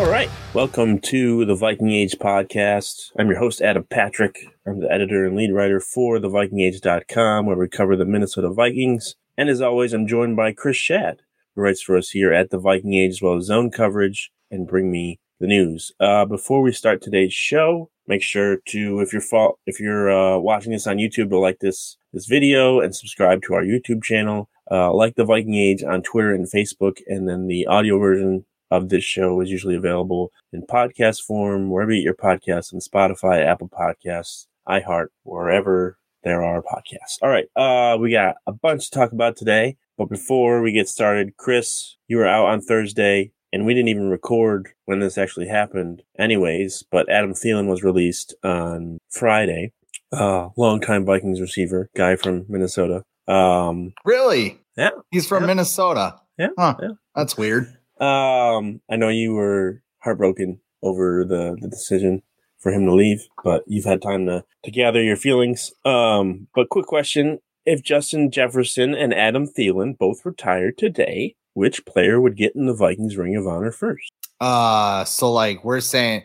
All right. Welcome to the Viking Age podcast. I'm your host, Adam Patrick. I'm the editor and lead writer for thevikingage.com, where we cover the Minnesota Vikings. And as always, I'm joined by Chris Schad, who writes for us here at the Viking Age, as well as zone coverage and bring me the news. Uh, before we start today's show, make sure to, if you're fa- if you're uh, watching this on YouTube, to like this this video and subscribe to our YouTube channel. Uh, like the Viking Age on Twitter and Facebook, and then the audio version of this show is usually available in podcast form, wherever you get your podcasts, on Spotify, Apple Podcasts, iHeart, wherever there are podcasts. All right. Uh, we got a bunch to talk about today. But before we get started, Chris, you were out on Thursday and we didn't even record when this actually happened anyways, but Adam Thielen was released on Friday. Uh, longtime Vikings receiver, guy from Minnesota. Um, Really? yeah. He's from Yeah. Minnesota. Yeah, Huh. yeah. That's weird. Um, I know you were heartbroken over the, the decision for him to leave, but you've had time to, to gather your feelings. Um, but quick question. If Justin Jefferson and Adam Thielen both retired today, which player would get in the Vikings Ring of Honor first? Uh so like we're saying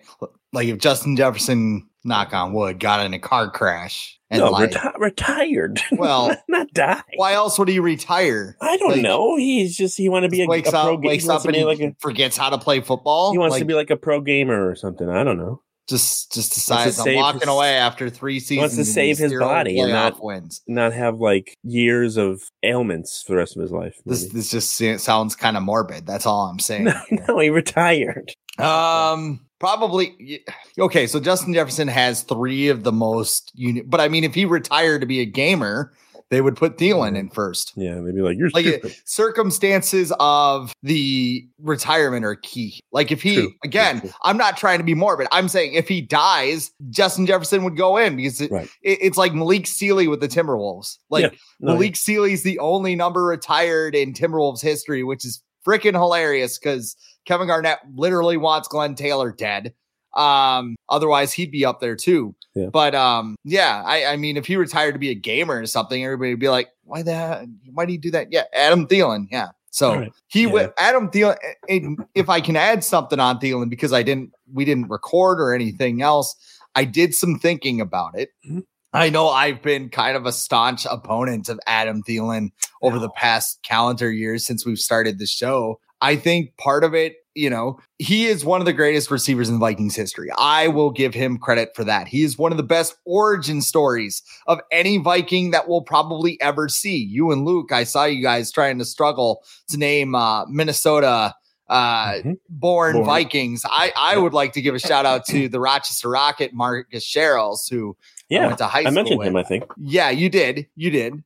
like if Justin Jefferson, knock on wood, got in a car crash and no, like reti- retired. Well, not die. why else would he retire? I don't Like, know. He's just he want to be a, wakes a pro up, gamer. wakes up and he like a, forgets how to play football. he wants like, to be like a pro gamer or something. I don't know. just just decides I'm walking his- away after three seasons. wants to save his body and not- wins. Not have like years of ailments for the rest of his life. This maybe. this just sounds kind of morbid. That's all I'm saying. No, no, he retired. Um, probably. Okay, so Justin Jefferson has three of the most uni- but I mean, if he retired to be a gamer, they would put Thielen in first. Yeah, they'd be like, "You're Like stupid." circumstances of the retirement are key. Like if he True, again, true. I'm not trying to be morbid. I'm saying if he dies, Justin Jefferson would go in because it, Right. it- it's like Malik Sealy with the Timberwolves. Like Yeah, no, Malik Sealy's the only number retired in Timberwolves history, which is freaking hilarious because Kevin Garnett literally wants Glenn Taylor dead. Um, otherwise he'd be up there too. Yeah. But um, yeah, I, I mean, if he retired to be a gamer or something, everybody would be like, "Why that? Why do you do that?" Yeah, Adam Thielen. Yeah. So right. he Yeah. would Adam Thielen. and If I can add something on Thielen because I didn't, we didn't record or anything else. I did some thinking about it. Mhm. I know I've been kind of a staunch opponent of Adam Thielen over the past calendar years since we've started the show. I think part of it, you know, he is one of the greatest receivers in Vikings history. I will give him credit for that. He is one of the best origin stories of any Viking that we'll probably ever see. You and Luke, I saw you guys trying to struggle to name uh, Minnesota uh, Mhm. born, Born. Vikings. I, I would like to give a shout out to the Rochester Rocket, Marcus Sherels, who I Yeah, went to high I school mentioned with. him. I think. Yeah, you did. You did. Uh,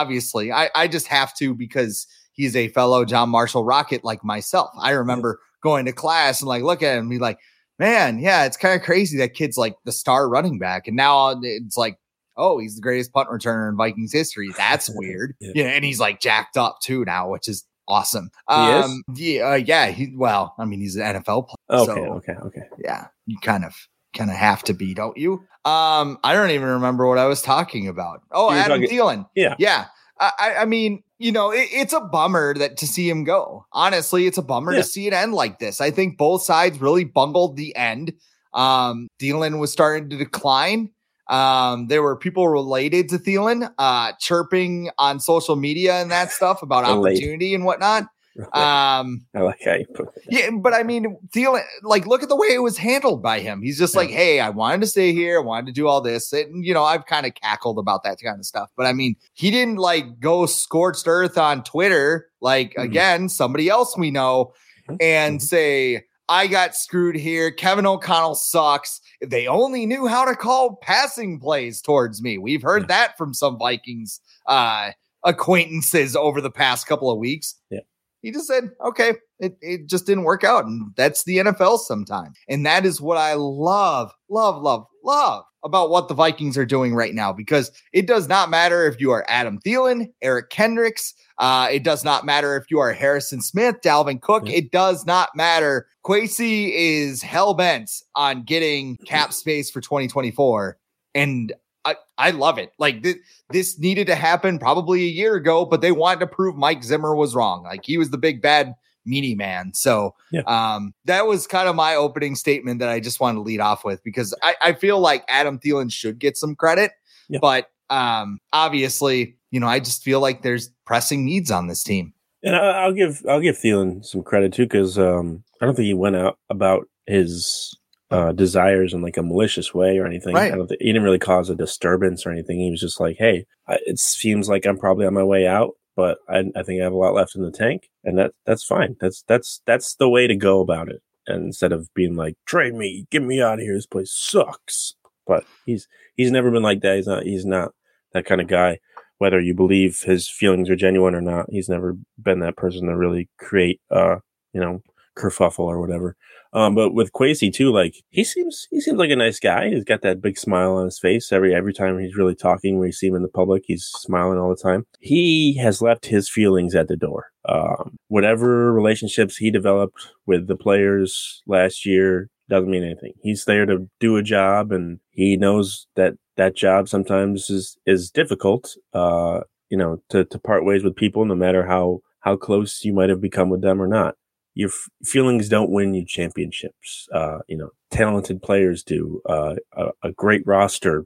obviously, I, I just have to because he's a fellow John Marshall Rocket like myself. I remember going to class and like look at him be like, man, yeah, it's kind of crazy that kid's like the star running back, and now it's like. Oh, he's the greatest punt returner in Vikings history. That's weird. Yeah. yeah. and he's like jacked up too now, which is awesome. Um, yeah, uh, yeah. He well, I mean, he's an NFL player. Okay, so okay, okay. yeah, you kind of kind of have to be, don't you? Um, I don't even remember what I was talking about. Oh, You were Adam talking- Thielen. Yeah. yeah. I, I- I mean, you know, it, it's a bummer that to see him go. Honestly, it's a bummer Yeah. to see it end like this. I think both sides really bungled the end. Um, Thielen was starting to decline. Um, there were people related to Thielen, uh, chirping on social media and that stuff about opportunity and whatnot. Um, I like how you put that. Yeah, but I mean, Thielen, like, look at the way it was handled by him. He's just yeah. like, hey, I wanted to stay here, I wanted to do all this. And, you know, I've kind of cackled about that kind of stuff. But I mean, he didn't like go scorched earth on Twitter, like, mm-hmm. again, somebody else we know, mm-hmm. and mm-hmm. say, I got screwed here. Kevin O'Connell sucks. If they only knew how to call passing plays towards me. We've heard yeah. that from some Vikings uh, acquaintances over the past couple of weeks. Yeah. He just said, okay, it, it just didn't work out. And that's the NFL sometimes. And that is what I love, love, love, love about what the Vikings are doing right now because it does not matter if you are Adam Thielen, Eric Kendricks, uh, it does not matter if you are Harrison Smith, Dalvin Cook. It does not matter. Kwesi is hell bent on getting cap space for 2024. And I, I love it. Like th- this needed to happen probably a year ago, but they wanted to prove Mike Zimmer was wrong. Like he was the big bad meanie man. So yeah. um, that was kind of my opening statement that I just wanted to lead off with because I, I feel like Adam Thielen should get some credit, yeah. but um, obviously, you know, I just feel like there's pressing needs on this team. And I, will give I'll give Thielen some credit too because um, I don't think he went out about his uh, desires in like a malicious way or anything. Right. I he didn't really cause a disturbance or anything. He was just like, "Hey, it seems like I'm probably on my way out, but I, I think I have a lot left in the tank, and that that's fine. That's that's that's the way to go about it." And instead of being like, "Trade me, get me out of here. This place sucks." But he's he's never been like that. He's not he's not that kind of guy whether you believe his feelings are genuine or not. He's never been that person to really create, uh, you know, kerfuffle or whatever. Um, but with Kwesi too, like he seems he seems like a nice guy. He's got that big smile on his face every every time he's really talking. When you see him in the public, he's smiling all the time. He has left his feelings at the door. Um, whatever relationships he developed with the players last year doesn't mean anything. He's there to do a job, and he knows that that job sometimes is is difficult. Uh, you know, to to part ways with people, no matter how how close you might have become with them or not. Your feelings don't win you championships. Uh, you know, talented players do. Uh, a, a great roster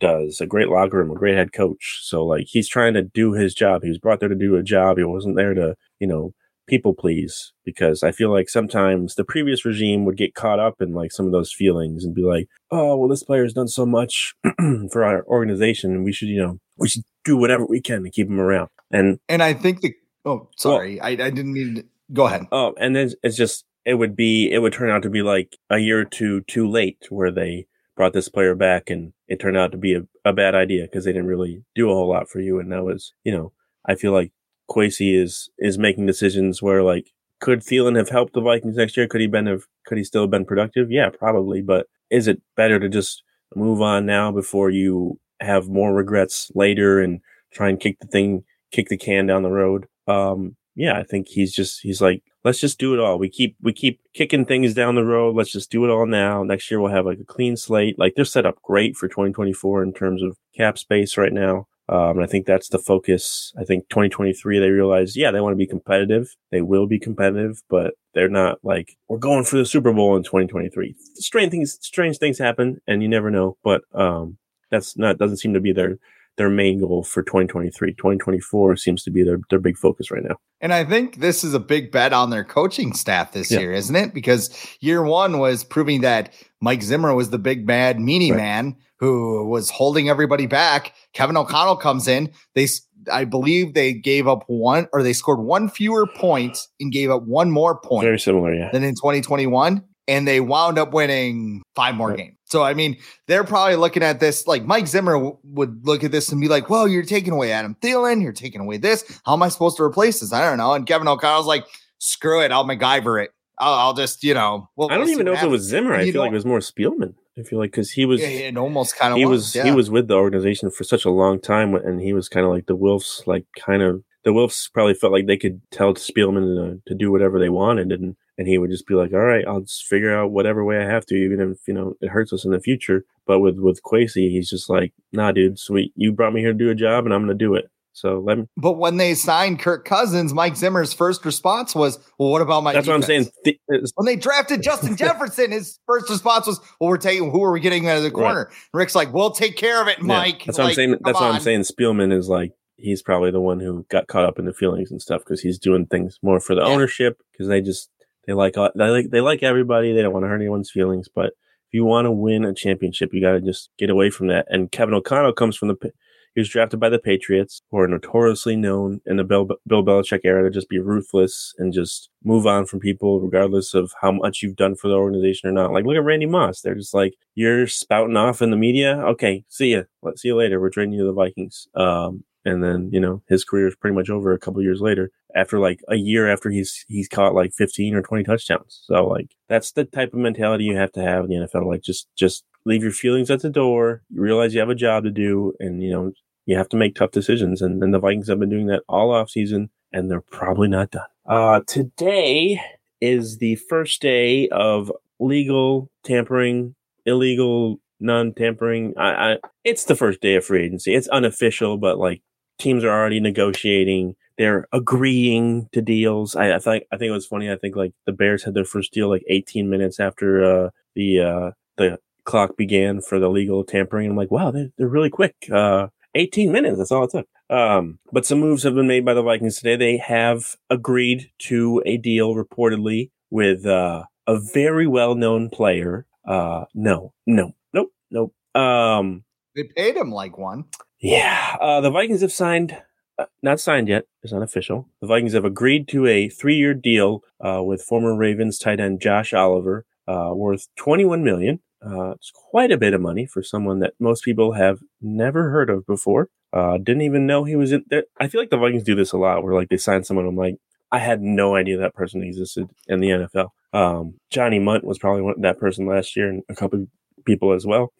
does. A great locker room, a great head coach. So like he's trying to do his job. He was brought there to do a job. He wasn't there to, you know, people please because I feel like sometimes the previous regime would get caught up in like some of those feelings and be like, oh, well, this player has done so much for our organization and we should, you know, we should do whatever we can to keep him around. And and I think the oh, sorry, well, I, I didn't mean to go ahead. Oh, and then it's just it would be it would turn out to be like a year or two too late where they brought this player back and it turned out to be a, a bad idea because they didn't really do a whole lot for you and that was you know I feel like Kwesi is is making decisions where like could Thielen have helped the Vikings next year? Could he been have could he still have been productive? Yeah, probably. But is it better to just move on now before you have more regrets later and try and kick the thing kick the can down the road? Um, yeah, I think he's just he's like, let's just do it all. We keep we keep kicking things down the road. Let's just do it all now. Next year we'll have like a clean slate. Like they're set up great for 2024 in terms of cap space right now. Um, and I think that's the focus. I think 2023, they realize, yeah, they want to be competitive. They will be competitive, but they're not like, we're going for the Super Bowl in 2023. Strange things, strange things happen and you never know, but, um, that's not, doesn't seem to be their, their main goal for 2023. 2024 seems to be their, their big focus right now. And I think this is a big bet on their coaching staff this yeah. year, isn't it? Because year one was proving that Mike Zimmer was the big bad meanie right. man who was holding everybody back. Kevin O'Connell comes in. They, I believe they gave up one or they scored one fewer points and gave up one more point. Very similar, yeah. Than in 2021. And they wound up winning five more right. games. So, I mean, they're probably looking at this like Mike Zimmer w- would look at this and be like, well, you're taking away Adam Thielen. You're taking away this. How am I supposed to replace this? I don't know. And Kevin O'Connell's like, screw it. I'll MacGyver it. I'll, I'll just, you know. We'll, I don't we'll even know if it was Zimmer. I feel like it was more Spielman. I feel like because he was, yeah, it almost kind of he was, was yeah. he was with the organization for such a long time, and he was kind of like the Wolves, like kind of the Wolves probably felt like they could tell Spielman to, to do whatever they wanted, and and he would just be like, "All right, I'll just figure out whatever way I have to, even if you know it hurts us in the future." But with with Kwesi, he's just like, "Nah, dude, sweet, you brought me here to do a job, and I'm gonna do it." So let me. But when they signed Kirk Cousins, Mike Zimmer's first response was, "Well, what about my?" That's defense? what I'm saying. Th- uh, when they drafted Justin Jefferson, his first response was, "Well, we're taking who are we getting out of the corner?" Right. Rick's like, "We'll take care of it, Mike." Yeah, that's like, what I'm saying. That's on. what I'm saying. Spielman is like he's probably the one who got caught up in the feelings and stuff because he's doing things more for the yeah. ownership because they just they like they like they like everybody. They don't want to hurt anyone's feelings, but if you want to win a championship, you got to just get away from that. And Kevin O'Connell comes from the he was drafted by the Patriots, who are notoriously known in the Bill, Bill Belichick era to just be ruthless and just move on from people, regardless of how much you've done for the organization or not. Like, look at Randy Moss. They're just like, you're spouting off in the media. Okay, see ya. Let's see you later. We're trading you to the Vikings. Um, and then you know his career is pretty much over a couple years later after like a year after he's he's caught like 15 or 20 touchdowns so like that's the type of mentality you have to have in the NFL like just just leave your feelings at the door. You realize you have a job to do, and you know you have to make tough decisions. And, and the Vikings have been doing that all off season, and they're probably not done. Uh, today is the first day of legal tampering, illegal non-tampering. I, I, it's the first day of free agency. It's unofficial, but like teams are already negotiating. They're agreeing to deals. I, I think I think it was funny. I think like the Bears had their first deal like 18 minutes after uh, the uh, the clock began for the legal tampering. I'm like, wow, they're, they're really quick. Uh, 18 minutes. That's all it took. Um, but some moves have been made by the Vikings today. They have agreed to a deal reportedly with, uh, a very well known player. Uh, no, no, nope, nope. Um, they paid him like one. Yeah. Uh, the Vikings have signed, uh, not signed yet. It's not official. The Vikings have agreed to a three year deal, uh, with former Ravens tight end Josh Oliver, uh, worth 21 million. Uh, it's quite a bit of money for someone that most people have never heard of before. Uh, didn't even know he was in there. I feel like the Vikings do this a lot where like they sign someone. I'm like, I had no idea that person existed in the NFL. Um, Johnny Mundt was probably one, that person last year and a couple people as well,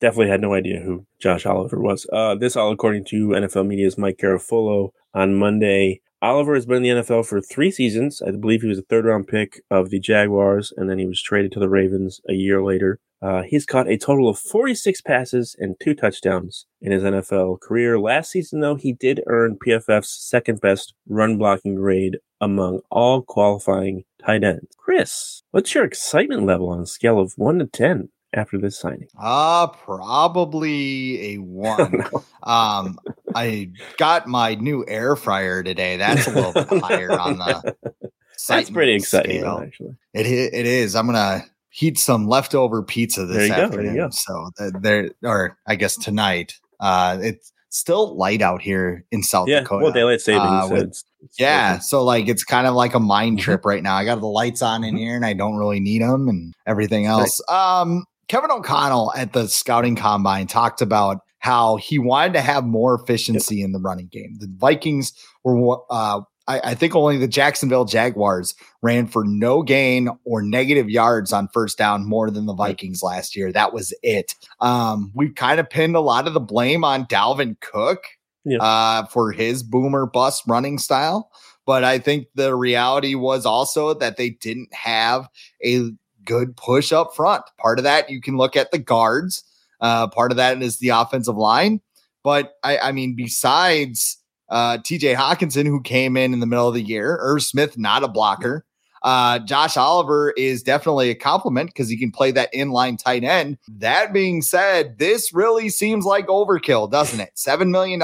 definitely had no idea who Josh Oliver was. Uh, this all according to NFL Media's Mike Garafolo on Monday. Oliver has been in the NFL for three seasons. I believe he was a third round pick of the Jaguars, and then he was traded to the Ravens a year later. Uh, he's caught a total of 46 passes and two touchdowns in his NFL career. Last season, though, he did earn PFF's second best run blocking grade among all qualifying tight ends. Chris, what's your excitement level on a scale of 1 to 10 after this signing? Uh, probably a 1. um, I got my new air fryer today. That's a little bit higher on the That's pretty exciting, though, actually. It, it is. I'm going to heat some leftover pizza this afternoon. So there, or I guess tonight. Uh, it's still light out here in South yeah, Dakota. Well, daylight savings. Uh, with, it's, it's yeah, so like it's kind of like a mind mm-hmm. trip right now. I got the lights on in mm-hmm. here, and I don't really need them, and everything else. Um, Kevin O'Connell at the scouting combine talked about how he wanted to have more efficiency in the running game. The Vikings were uh, I, I, think only the Jacksonville Jaguars ran for no gain or negative yards on first down more than the Vikings last year. That was it. Um, we kind of pinned a lot of the blame on Dalvin Cook yeah. uh, for his boomer bust running style. But I think the reality was also that they didn't have a good push up front. Part of that, you can look at the guards. Uh, part of that is the offensive line. But I, I mean, besides uh, TJ Hockenson, who came in in the middle of the year. Irv Smith, not a blocker. Uh, Josh Oliver is definitely a compliment because he can play that inline tight end. That being said, this really seems like overkill, doesn't it? $7 million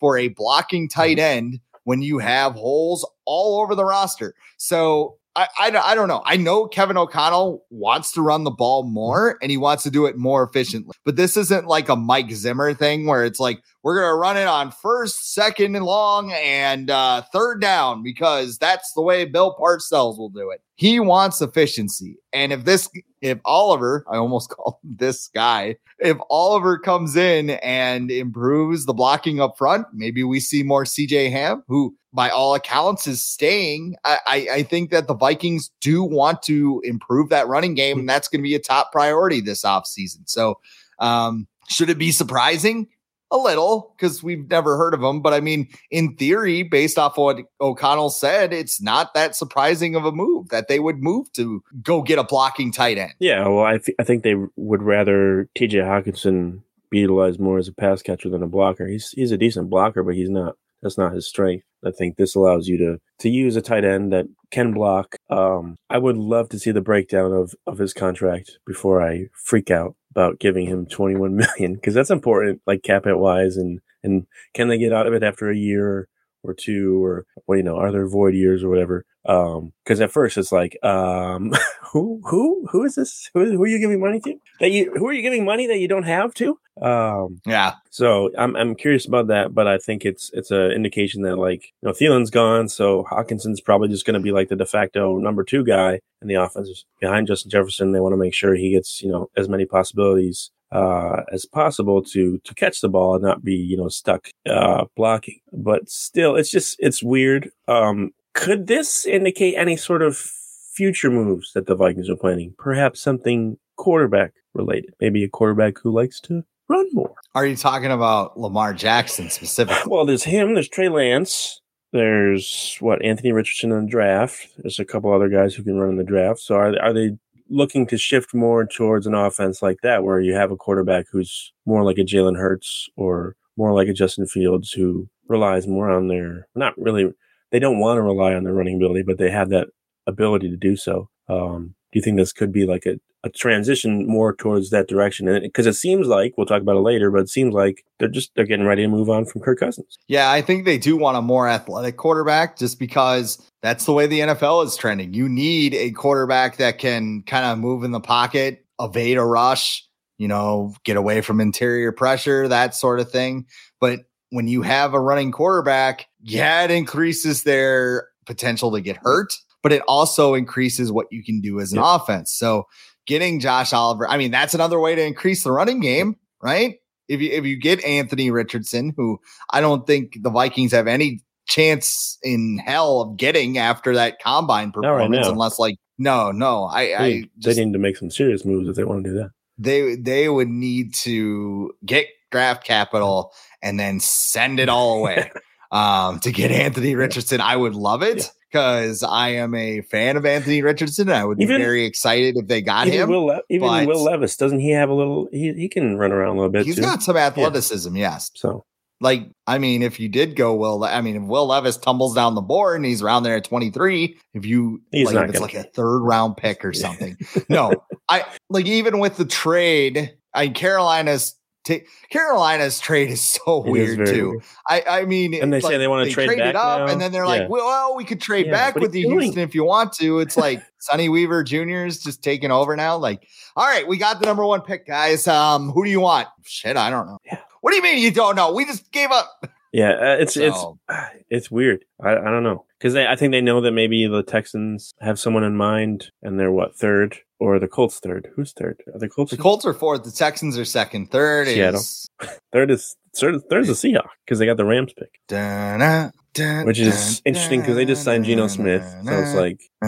for a blocking tight end when you have holes all over the roster. So I, I, I, don't know. I know Kevin O'Connell wants to run the ball more and he wants to do it more efficiently. But this isn't like a Mike Zimmer thing where it's like, we're going to run it on first, second, and long and uh, third down because that's the way Bill Parcells will do it. He wants efficiency. And if this, if Oliver, I almost call this guy, if Oliver comes in and improves the blocking up front, maybe we see more CJ Ham, who by all accounts is staying. I, I, think that the Vikings do want to improve that running game, and that's going to be a top priority this offseason. So, um, should it be surprising? A little, because we've never heard of him. But I mean, in theory, based off what O'Connell said, it's not that surprising of a move that they would move to go get a blocking tight end. Yeah, well, I, th- I think they would rather TJ Hockenson be utilized more as a pass catcher than a blocker. He's he's a decent blocker, but he's not. That's not his strength. I think this allows you to to use a tight end that can block. Um, I would love to see the breakdown of of his contract before I freak out about giving him 21 million because that's important, like cap it wise, and and can they get out of it after a year or two, or well, you know, are there void years or whatever? Um, because at first it's like, um, who who who is this? Who, who are you giving money to? That you who are you giving money that you don't have to? Um, yeah. So I'm I'm curious about that, but I think it's it's an indication that like you know Thielen's gone, so Hockenson's probably just going to be like the de facto number two guy in the offense behind Justin Jefferson. They want to make sure he gets you know as many possibilities uh, as possible to to catch the ball and not be you know stuck uh, blocking. But still, it's just it's weird. Um, could this indicate any sort of future moves that the Vikings are planning? Perhaps something quarterback related, maybe a quarterback who likes to run more. Are you talking about Lamar Jackson specifically? Well, there's him. There's Trey Lance. There's what Anthony Richardson in the draft. There's a couple other guys who can run in the draft. So are are they looking to shift more towards an offense like that, where you have a quarterback who's more like a Jalen Hurts or more like a Justin Fields, who relies more on their not really. They don't want to rely on their running ability, but they have that ability to do so. Um, you think this could be like a, a transition more towards that direction? Because it, it, seems like we'll talk about it later, but it seems like they're just they're getting ready to move on from Kirk Cousins. Yeah, I think they do want a more athletic quarterback, just because that's the way the NFL is trending. You need a quarterback that can kind of move in the pocket, evade a rush, you know, get away from interior pressure, that sort of thing. But when you have a running quarterback, yeah, it increases their potential to get hurt but it also increases what you can do as an yeah. offense. So getting Josh Oliver, I mean, that's another way to increase the running game, right? If you if you get Anthony Richardson, who I don't think the Vikings have any chance in hell of getting after that combine performance, right unless like no, no, I, they, I just, they need to make some serious moves if they want to do that. They they would need to get draft capital and then send it all away um, to get Anthony Richardson. I would love it. Yeah because I am a fan of Anthony Richardson. I would even, be very excited if they got even him. Will even Will Levis, doesn't he have a little? He, he can run around a little bit. He's too. got some athleticism, yeah. yes. So, like, I mean, if you did go Will, I mean, if Will Levis tumbles down the board and he's around there at 23, if you he's like, if it's like a third round pick or something, no, I like even with the trade, I Carolina's Carolina's trade is so it weird is too. Weird. I, I mean, and they like, say they want to trade, trade it up, now. and then they're yeah. like, "Well, we could trade yeah, back with you, doing? Houston, if you want to." It's like Sonny Weaver Jr. is just taking over now. Like, all right, we got the number one pick, guys. Um, who do you want? Shit, I don't know. Yeah. What do you mean you don't know? We just gave up. Yeah, uh, it's so. it's it's weird. I, I don't know because I think they know that maybe the Texans have someone in mind, and they're what third or the Colts third? Who's third? Are the Colts? The Colts are fourth. The Texans are second. Third Seattle. is third is third. Third's the Seahawks because they got the Rams pick, da, da, which is interesting because they just signed Geno Smith. So it's like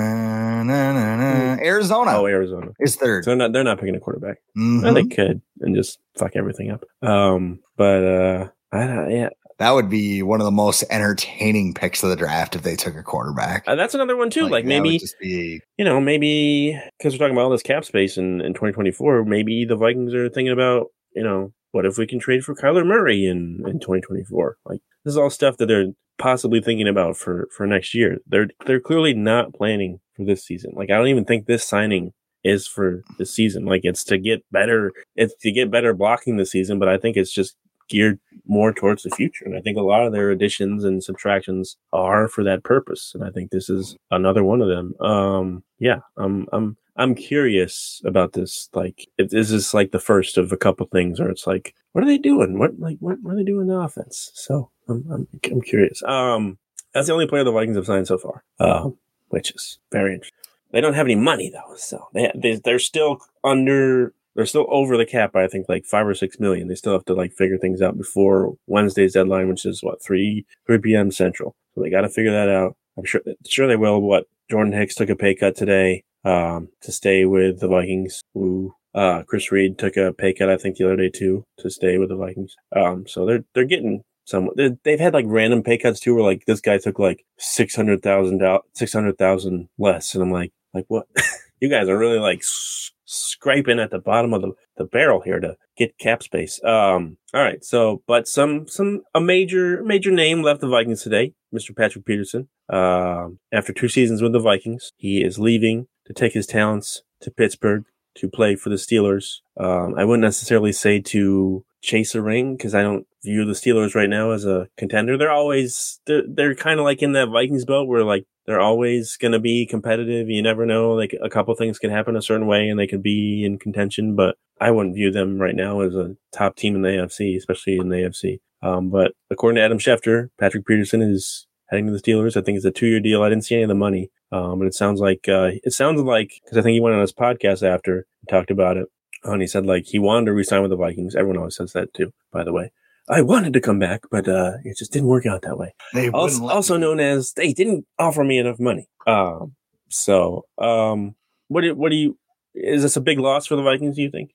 Arizona. Oh, Arizona is third. So they're not they're not picking a quarterback. Mm-hmm. Well, they could and just fuck everything up. Um, but uh, I don't. Yeah, that would be one of the most entertaining picks of the draft if they took a quarterback. Uh, that's another one too. Like, like maybe, be... you know, maybe because we're talking about all this cap space in, in 2024, maybe the Vikings are thinking about, you know, what if we can trade for Kyler Murray in, in 2024? Like this is all stuff that they're possibly thinking about for, for next year. They're, they're clearly not planning for this season. Like I don't even think this signing is for the season. Like it's to get better, it's to get better blocking the season, but I think it's just geared more towards the future. And I think a lot of their additions and subtractions are for that purpose. And I think this is another one of them. Um, yeah, I'm, I'm, I'm curious about this. Like, is this is like the first of a couple things where it's like, what are they doing? What, like, what, what are they doing in the offense? So I'm, I'm, I'm curious. Um, that's the only player the Vikings have signed so far, uh, which is very interesting. They don't have any money though, so they, they they're still under they're still over the cap by I think like five or six million. They still have to like figure things out before Wednesday's deadline, which is what three three p.m. Central. So they got to figure that out. I'm sure sure they will. What Jordan Hicks took a pay cut today um, to stay with the Vikings. Who uh, Chris Reed took a pay cut I think the other day too to stay with the Vikings. Um, so they're they're getting some. They've had like random pay cuts too, where like this guy took like six hundred thousand dollars, six hundred thousand less, and I'm like like what. you guys are really like scraping at the bottom of the, the barrel here to get cap space. Um, all right. So, but some, some, a major, major name left the Vikings today, Mr. Patrick Peterson. Um, after two seasons with the Vikings, he is leaving to take his talents to Pittsburgh to play for the Steelers. Um, I wouldn't necessarily say to chase a ring because I don't view the Steelers right now as a contender. They're always they're they're kind of like in that Vikings boat where like they're always going to be competitive. You never know, like a couple things can happen a certain way and they could be in contention. But I wouldn't view them right now as a top team in the AFC, especially in the AFC. Um, but according to Adam Schefter, Patrick Peterson is heading to the Steelers. I think it's a two year deal. I didn't see any of the money. Um, but it sounds like, uh, it sounds like, cause I think he went on his podcast after and talked about it. And he said like he wanted to resign with the Vikings. Everyone always says that too, by the way. I wanted to come back, but uh, it just didn't work out that way. They Also, also known as they didn't offer me enough money. Um, so um, what do what do you? Is this a big loss for the Vikings? Do you think?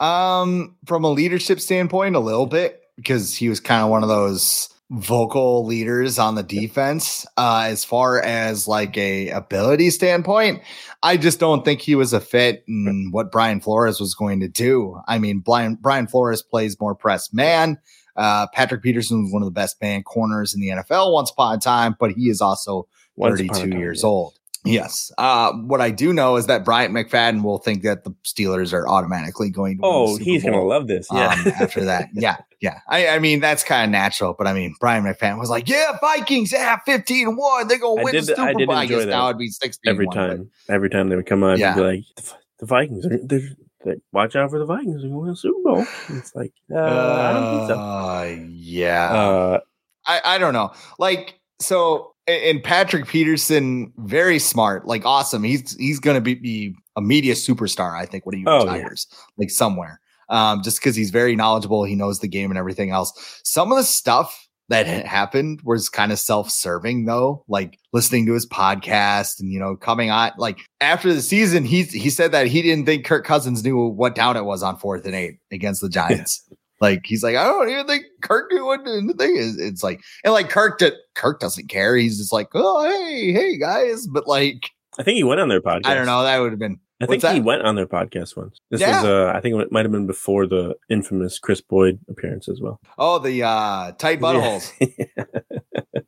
Um, from a leadership standpoint, a little bit because he was kind of one of those vocal leaders on the defense. Uh, as far as like a ability standpoint, I just don't think he was a fit in what Brian Flores was going to do. I mean, Brian Brian Flores plays more press man. Uh, Patrick Peterson was one of the best man corners in the NFL once upon a time, but he is also Once 32 time, years yeah. old. Yes. Uh, what I do know is that Bryant McFadden will think that the Steelers are automatically going to Oh, he's gonna love this. Yeah. um, after that. Yeah. Yeah. I, I mean, that's kind of natural, but I mean, Bryant McFadden was like, yeah, Vikings, yeah, 15 1. They're going to win did- the Super I Bowl. I enjoy guess that now it'd be 16 every time, every time they would come on, Yeah. like, the, the Vikings, they're, they're, they watch out for the Vikings. Going to the Super Bowl. And it's like, uh, I don't think so. Uh, yeah. Uh, I, I don't know. Like, so and Patrick Peterson, very smart, like awesome. He's he's gonna be, be a media superstar, I think, when he Oh, yeah. like somewhere. Um, just because he's very knowledgeable, he knows the game and everything else. Some of the stuff that happened was kind of self-serving though, like listening to his podcast and you know, coming on like after the season, he he said that he didn't think Kirk Cousins knew what down it was on fourth and eight against the Giants. Like he's like, I don't even think Kirk knew what the thing is. It's like, and like Kirk, did, Kirk doesn't care. He's just like, oh hey, hey guys, but like, I think he went on their podcast. I don't know. That would have been. I think he went on their podcast once. This Yeah. was, uh, I think it might have been before the infamous Chris Boyd appearance as well. Oh, the uh tight buttholes.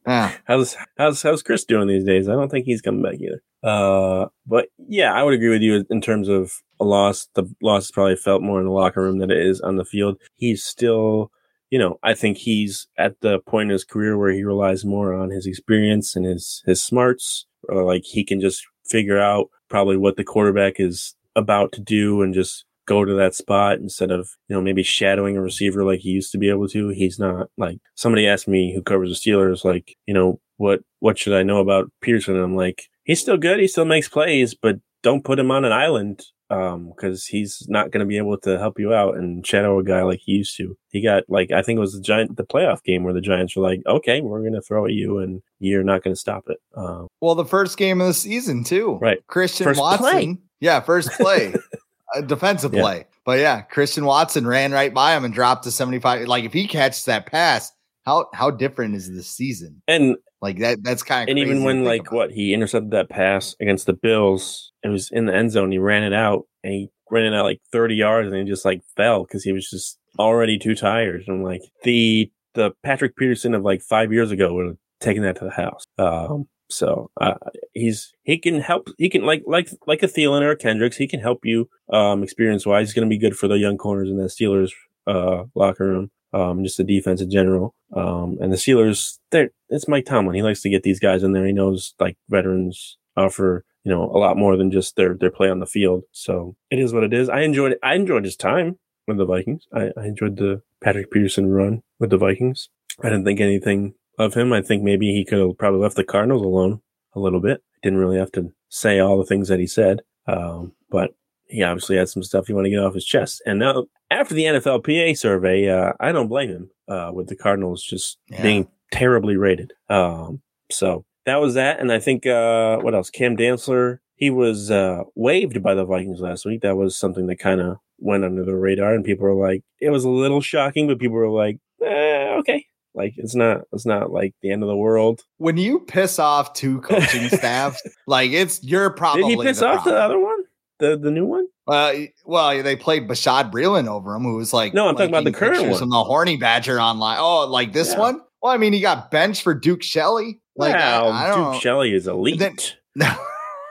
Yeah. how's how's how's Chris doing these days? I don't think he's coming back either. Uh, but yeah, I would agree with you in terms of a loss. The loss is probably felt more in the locker room than it is on the field. He's still, you know, I think he's at the point in his career where he relies more on his experience and his his smarts. Or like he can just figure out probably what the quarterback is about to do and just go to that spot instead of, you know, maybe shadowing a receiver like he used to be able to. He's not like somebody asked me who covers the Steelers, like, you know, what, what should I know about Peterson? And I'm like, he's still good. He still makes plays, but don't put him on an island. Um, cause he's not going to be able to help you out and shadow a guy like he used to. He got like, I think it was the giant, the playoff game where the Giants were like, okay, we're going to throw at you and you're not going to stop it. Um, Well, the first game of the season too. Right. Christian First Watson. play. Yeah, first play. a defensive Yeah. play. But yeah, Christian Watson ran right by him and dropped to 75. Like if he catches that pass, how how different is this season? and Like that that's kind of and even when like what he intercepted that pass against the Bills, it was in the end zone. He ran it out and he ran it out like 30 yards and he just like fell because he was just already too tired. And I'm like the the Patrick Peterson of like five years ago would have taken that to the house. Um, so uh, he's he can help. He can like like like a Thielen or a Kendricks. He can help you um, experience wise. He's going to be good for the young corners in the Steelers uh, locker room. Um, just the defense in general. Um, and the Steelers, it's Mike Tomlin. He likes to get these guys in there. He knows like veterans offer, you know, a lot more than just their, their play on the field. So it is what it is. I enjoyed. I enjoyed his time with the Vikings. I, I enjoyed the Patrick Peterson run with the Vikings. I didn't think anything of him. I think maybe he could have probably left the Cardinals alone a little bit. Didn't really have to say all the things that he said. Um, but he obviously had some stuff he wanted to get off his chest. And now after the NFLPA survey, uh, I don't blame him, uh, with the Cardinals just Yeah. being terribly rated. Um, so that was that. And I think, uh, what else? Cam Dantzler, he was, uh, waived by the Vikings last week. That was something that kind of went under the radar and people were like, it was a little shocking, but people were like, eh, okay. Like it's not, it's not like the end of the world. when you piss off two coaching staffs, like it's you're probably Did he piss off the other one? The the new one? Uh, well, they played Bashaud Breeland over him, who was like no, I'm talking about the current one from the Horny Badger online. Oh, like this yeah. one? Well, I mean, he got benched for Duke Shelley. Like, wow, I, I Duke Shelley is elite. Then,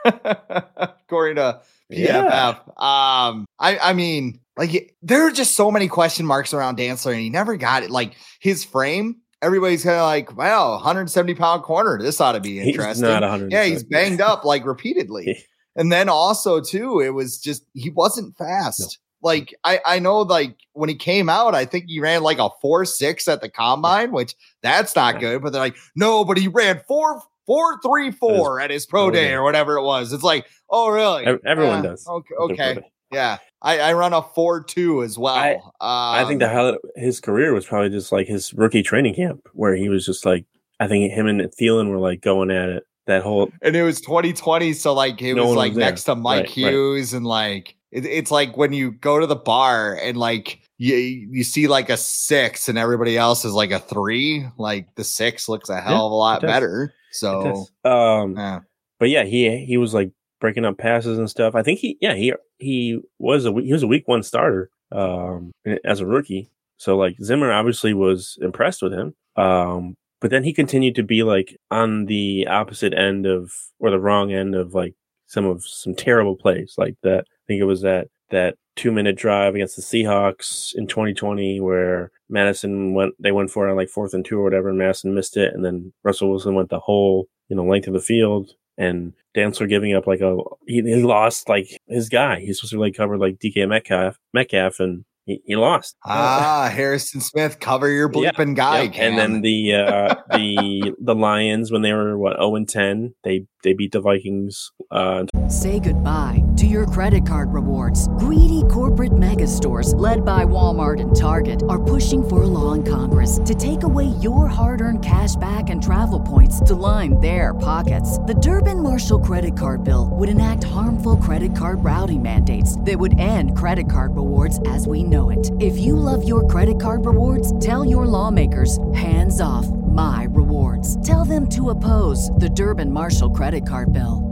according to PFF. Yeah. Um, I I mean, like there are just so many question marks around Dantzler, and he never got it. Like his frame, everybody's kind of like, "Wow, 170 pound corner. This ought to be interesting." He's not Yeah, he's banged up like repeatedly. and then also too, it was just he wasn't fast. No. Like I, I know like when he came out, I think he ran like a four six at the combine, which that's not good. But they're like, no, but he ran four four three four at his pro day or whatever it was. It's like, oh really? Everyone does. Okay, okay. Yeah. I, I run a four two as well. I, um, I think the um, hell his career was probably just like his rookie training camp where he was just like I think him and Thielen were like going at it that whole and it was 2020, so like it no was like was next to Mike right, Hughes right. and like it, it's like when you go to the bar and like you you see like a six and everybody else is like a three, like the six looks a hell yeah, of a lot better. So, um, yeah. but yeah, he he was like breaking up passes and stuff. I think he, yeah, he he was a he was a week one starter um, as a rookie. So like Zimmer obviously was impressed with him. Um, but then he continued to be like on the opposite end of or the wrong end of like some of some terrible plays like that. I think it was that that two minute drive against the Seahawks in 2020 where Mattison went, they went for it on like fourth and two or whatever, and Mattison missed it. And then Russell Wilson went the whole, you know, length of the field. And Dantzler giving up like a, he, he lost like his guy. He's supposed to like cover like DK Metcalf, Metcalf, and he, he lost. Ah, Harrison Smith, cover your bleeping yeah, guy. Yeah. And then the uh, the the Lions when they were what zero oh and ten, they they beat the Vikings. Uh, Say goodbye to your credit card rewards. Greedy corporate mega stores, led by Walmart and Target, are pushing for a law in Congress to take away your hard-earned cash back and travel points to line their pockets. The Durbin Marshall credit card bill would enact harmful credit card routing mandates that would end credit card rewards as we know it. If you love your credit card rewards, tell your lawmakers hands off my rewards. Tell them to oppose the Durbin Marshall credit card bill.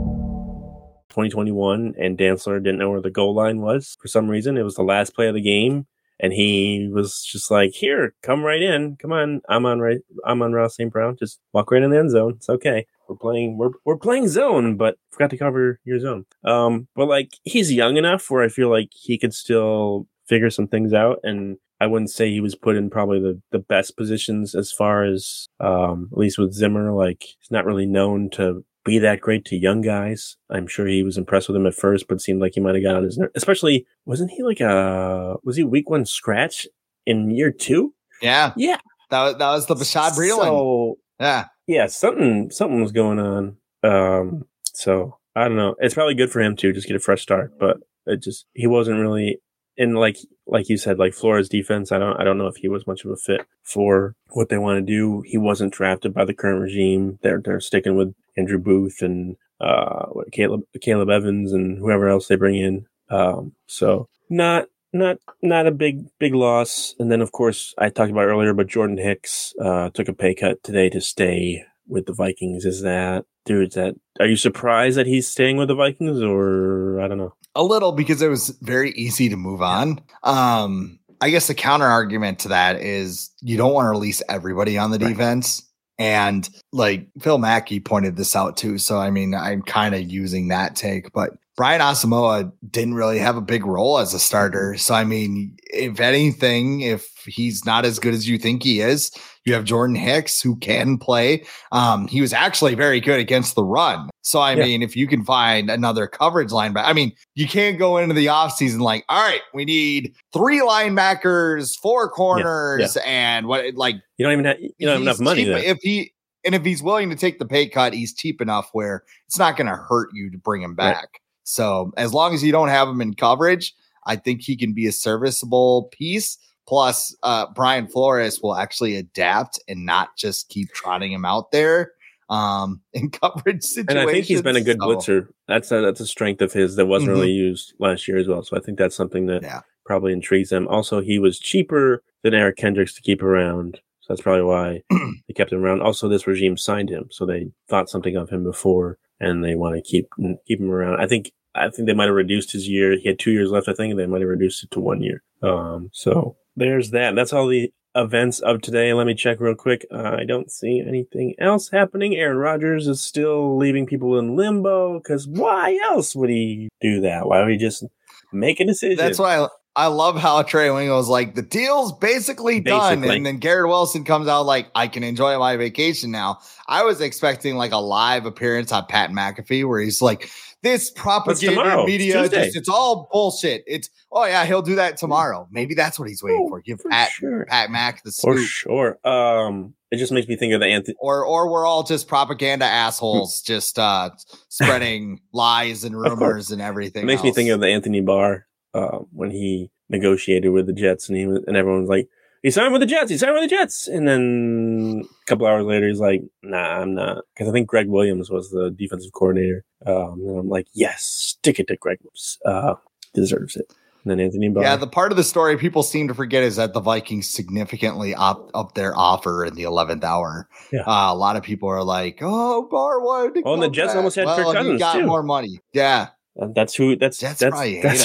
2021 and Dantzler didn't know where the goal line was for some reason. It was the last play of the game and he was just like, "Here, come right in. Come on. I'm on right I'm on Ross St. Brown. Just walk right in the end zone. It's okay. We're playing we're we're playing zone, but forgot to cover your zone." Um, but like he's young enough where I feel like he could still figure some things out and I wouldn't say he was put in probably the, the best positions as far as, um, at least with Zimmer. Like, he's not really known to be that great to young guys. I'm sure he was impressed with him at first, but seemed like he might have got on his nerve. Especially, wasn't he like a, was he week one scratch in year two? Yeah. Yeah. That was, that was the Bashaud Breeland. So, yeah. Yeah. Something, something was going on. Um, so I don't know. It's probably good for him to just get a fresh start, but it just, he wasn't really and like like you said, like Flores defense, I don't I don't know if he was much of a fit for what they want to do. He wasn't drafted by the current regime. They're they're sticking with Andrew Booth and uh Caleb Caleb Evans and whoever else they bring in. Um, so not not not a big big loss. And then of course I talked about earlier, but Jordan Hicks uh, took a pay cut today to stay with the Vikings. Is that dude? That are you surprised that he's staying with the Vikings, or I don't know? A little because it was very easy to move on. Um, I guess the counter argument to that is you don't want to release everybody on the right. defense. And like Phil Mackey pointed this out too. So, I mean, I'm kind of using that take, but Brian Asamoah didn't really have a big role as a starter. So, I mean, if anything, if he's not as good as you think he is, you have Jordan Hicks who can play. Um, he was actually very good against the run. So, I yeah. mean, if you can find another coverage linebacker, I mean, you can't go into the offseason like, all right, we need three linebackers, four corners, yeah. Yeah. and what like you don't even have you don't have enough money. Cheap, if he and if he's willing to take the pay cut, he's cheap enough where it's not going to hurt you to bring him back. Right. So as long as you don't have him in coverage, I think he can be a serviceable piece. Plus, uh, Brian Flores will actually adapt and not just keep trotting him out there um, in coverage situations. And I think he's been a good so. blitzer. That's a, that's a strength of his that wasn't mm-hmm. really used last year as well. So I think that's something that yeah. probably intrigues them. Also, he was cheaper than Eric Kendricks to keep around. So that's probably why they kept him around. Also, this regime signed him, so they thought something of him before, and they want to keep keep him around. I think I think they might have reduced his year. He had two years left, I think, and they might have reduced it to one year. Um, so there's that. That's all the events of today. Let me check real quick. Uh, I don't see anything else happening. Aaron Rodgers is still leaving people in limbo because why else would he do that? Why would he just make a decision? That's why I, I love how Trey Wingo was like, the deal's basically, done. And then Garrett Wilson comes out like, I can enjoy my vacation now. I was expecting like a live appearance on Pat McAfee where he's like, this propaganda media, it's, just, it's all bullshit. It's oh yeah, he'll do that tomorrow. Maybe that's what he's waiting oh, for. Give for Pat sure. Pat Mac the scoop. For sure. Um, it just makes me think of the Anthony. Or or we're all just propaganda assholes, just uh spreading lies and rumors and everything. It makes else. me think of the Anthony Barr uh, when he negotiated with the Jets, and he was, and everyone was like, he signed with the Jets. He signed with the Jets. And then a couple hours later, he's like, nah, I'm not. Because I think Gregg Williams was the defensive coordinator. Um, and I'm like, yes, stick it to Gregg Williams. Uh, deserves it. And then Anthony Barr. Yeah, the part of the story people seem to forget is that the Vikings significantly up, up their offer in the 11th hour. Yeah. Uh, a lot of people are like, oh, Barr wanted Oh, and the Jets back. almost had well, Kirk Cousins, got too. more money. Yeah. That's who. That's Jets that's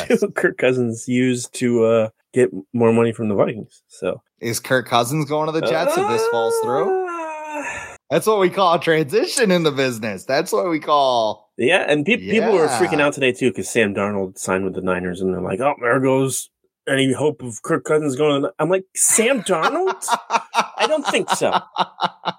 that's who Kirk Cousins used to uh, get more money from the Vikings. So is Kirk Cousins going to the Jets uh, if this falls through? That's what we call a transition in the business. That's what we call. Yeah, and pe- yeah. people were freaking out today too because Sam Darnold signed with the Niners, and they're like, "Oh, there goes any hope of Kirk Cousins going." I'm like, Sam Darnold? I don't think so.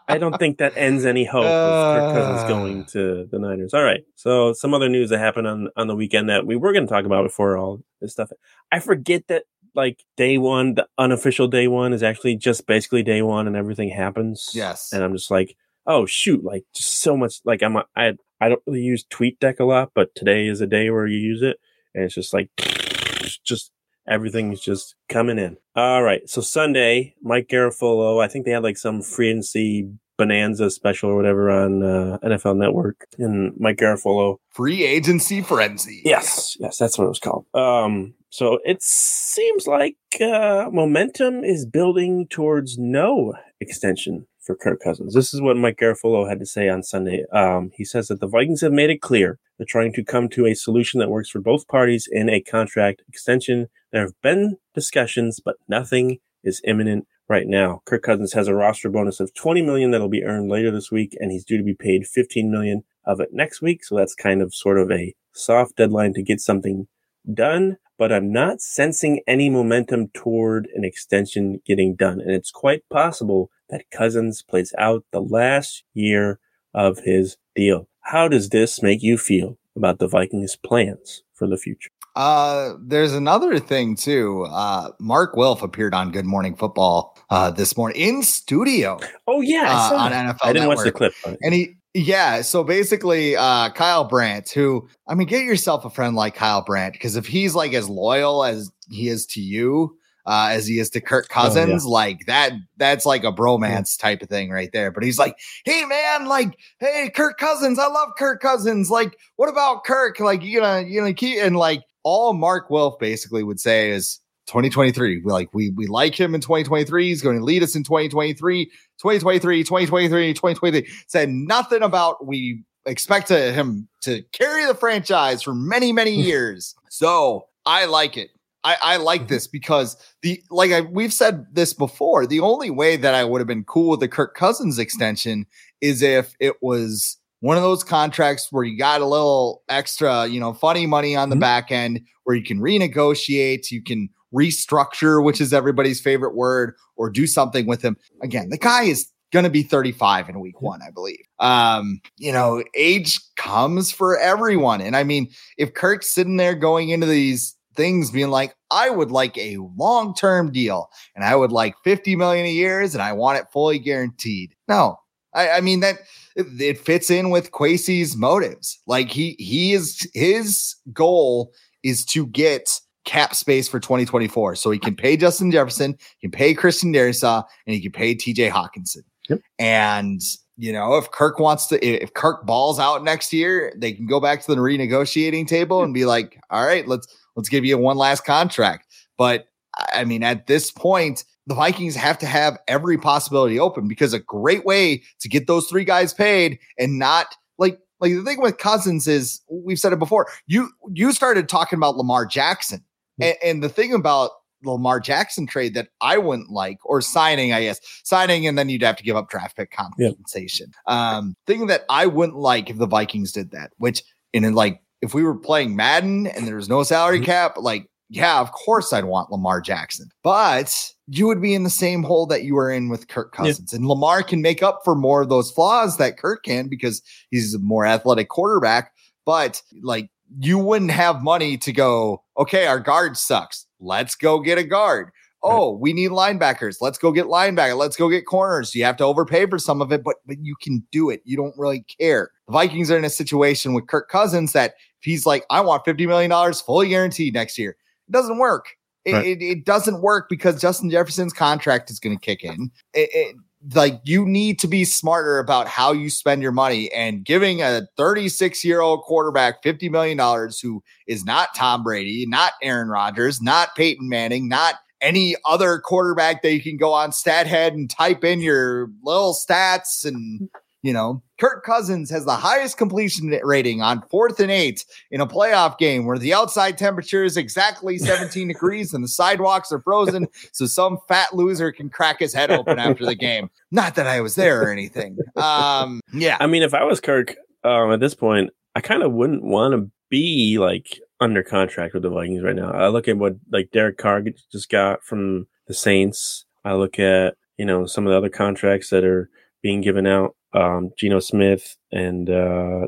I don't think that ends any hope of Kirk Cousins uh. going to the Niners. All right. So some other news that happened on on the weekend that we were going to talk about before all this stuff. I forget that like day one, the unofficial day one is actually just basically day one and everything happens. Yes. And I'm just like, oh shoot, like just so much like I'm a, I I don't really use TweetDeck a lot, but today is a day where you use it and it's just like just everything's just coming in. All right. So Sunday, Mike Garafolo, I think they had like some free agency bonanza special or whatever on uh, NFL Network and Mike Garafolo. Free agency frenzy. Yes. Yes, that's what it was called. Um so it seems like uh, momentum is building towards no extension for Kirk Cousins. This is what Mike Garafolo had to say on Sunday. Um, he says that the Vikings have made it clear they're trying to come to a solution that works for both parties in a contract extension. There have been discussions, but nothing is imminent right now. Kirk Cousins has a roster bonus of 20 million that'll be earned later this week, and he's due to be paid 15 million of it next week. So that's kind of sort of a soft deadline to get something done but I'm not sensing any momentum toward an extension getting done. And it's quite possible that Cousins plays out the last year of his deal. How does this make you feel about the Vikings' plans for the future? Uh, there's another thing too. Uh, Mark Wilf appeared on Good Morning Football uh, this morning in studio. Oh yeah, uh, on NFL. I didn't Network. watch the clip, and he yeah, so basically, uh, Kyle Brandt, who I mean, get yourself a friend like Kyle Brandt because if he's like as loyal as he is to you, uh, as he is to Kirk Cousins, oh, yeah. like that, that's like a bromance type of thing right there. But he's like, hey man, like, hey, Kirk Cousins, I love Kirk Cousins. Like, what about Kirk? Like, you gonna, you know, keep and like all Mark Wilf basically would say is, 2023. We like we we like him in 2023. He's going to lead us in 2023, 2023, 2023, 2023. Said nothing about we expect to, him to carry the franchise for many, many years. so I like it. I, I like mm-hmm. this because the like I, we've said this before. The only way that I would have been cool with the Kirk Cousins extension is if it was one of those contracts where you got a little extra, you know, funny money on the mm-hmm. back end where you can renegotiate, you can restructure, which is everybody's favorite word, or do something with him. Again, the guy is going to be 35 in week one, I believe. Um, you know, age comes for everyone. And I mean, if Kirk's sitting there going into these things being like, I would like a long term deal and I would like 50 million a year and I want it fully guaranteed. No, I, I mean, that it, it fits in with Kwesi's motives. Like he, he is, his goal is to get cap space for 2024. So he can pay Justin Jefferson, he can pay Christian Darrisaw, and he can pay TJ Hockenson. Yep. And you know, if Kirk wants to, if Kirk balls out next year, they can go back to the renegotiating table and be like, all right, let's let's give you one last contract. But I mean, at this point, the Vikings have to have every possibility open because a great way to get those three guys paid and not like Like the thing with Cousins is we've said it before. You you started talking about Lamar Jackson, and, and the thing about Lamar Jackson trade that I wouldn't like, or signing, I guess, signing, and then you'd have to give up draft pick compensation. Yep. Um, thing that I wouldn't like if the Vikings did that, which in like if we were playing Madden and there was no salary mm-hmm. cap, like yeah, of course I'd want Lamar Jackson, but you would be in the same hole that you were in with Kirk Cousins. Yeah. And Lamar can make up for more of those flaws that Kirk can because he's a more athletic quarterback. But like you wouldn't have money to go, okay, our guard sucks. Let's go get a guard. Oh, we need linebackers. Let's go get linebacker. Let's go get corners. You have to overpay for some of it, but but you can do it. You don't really care. The Vikings are in a situation with Kirk Cousins that if he's like, I want $50 million fully guaranteed next year. It doesn't work. It, right. it, it, doesn't work because Justin Jefferson's contract is going to kick in. It, it, like you need to be smarter about how you spend your money and giving a 36 year old quarterback $50 million who is not Tom Brady, not Aaron Rodgers, not Peyton Manning, not any other quarterback that you can go on StatHead and type in your little stats and you know, Kirk Cousins has the highest completion rating on fourth and eight in a playoff game where the outside temperature is exactly 17 degrees and the sidewalks are frozen. So some fat loser can crack his head open after the game. Not that I was there or anything. Um, yeah. I mean, if I was Kirk um, at this point, I kind of wouldn't want to be like under contract with the Vikings right now. I look at what like Derek Carr just got from the Saints. I look at, you know, some of the other contracts that are being given out um, Geno Smith and uh,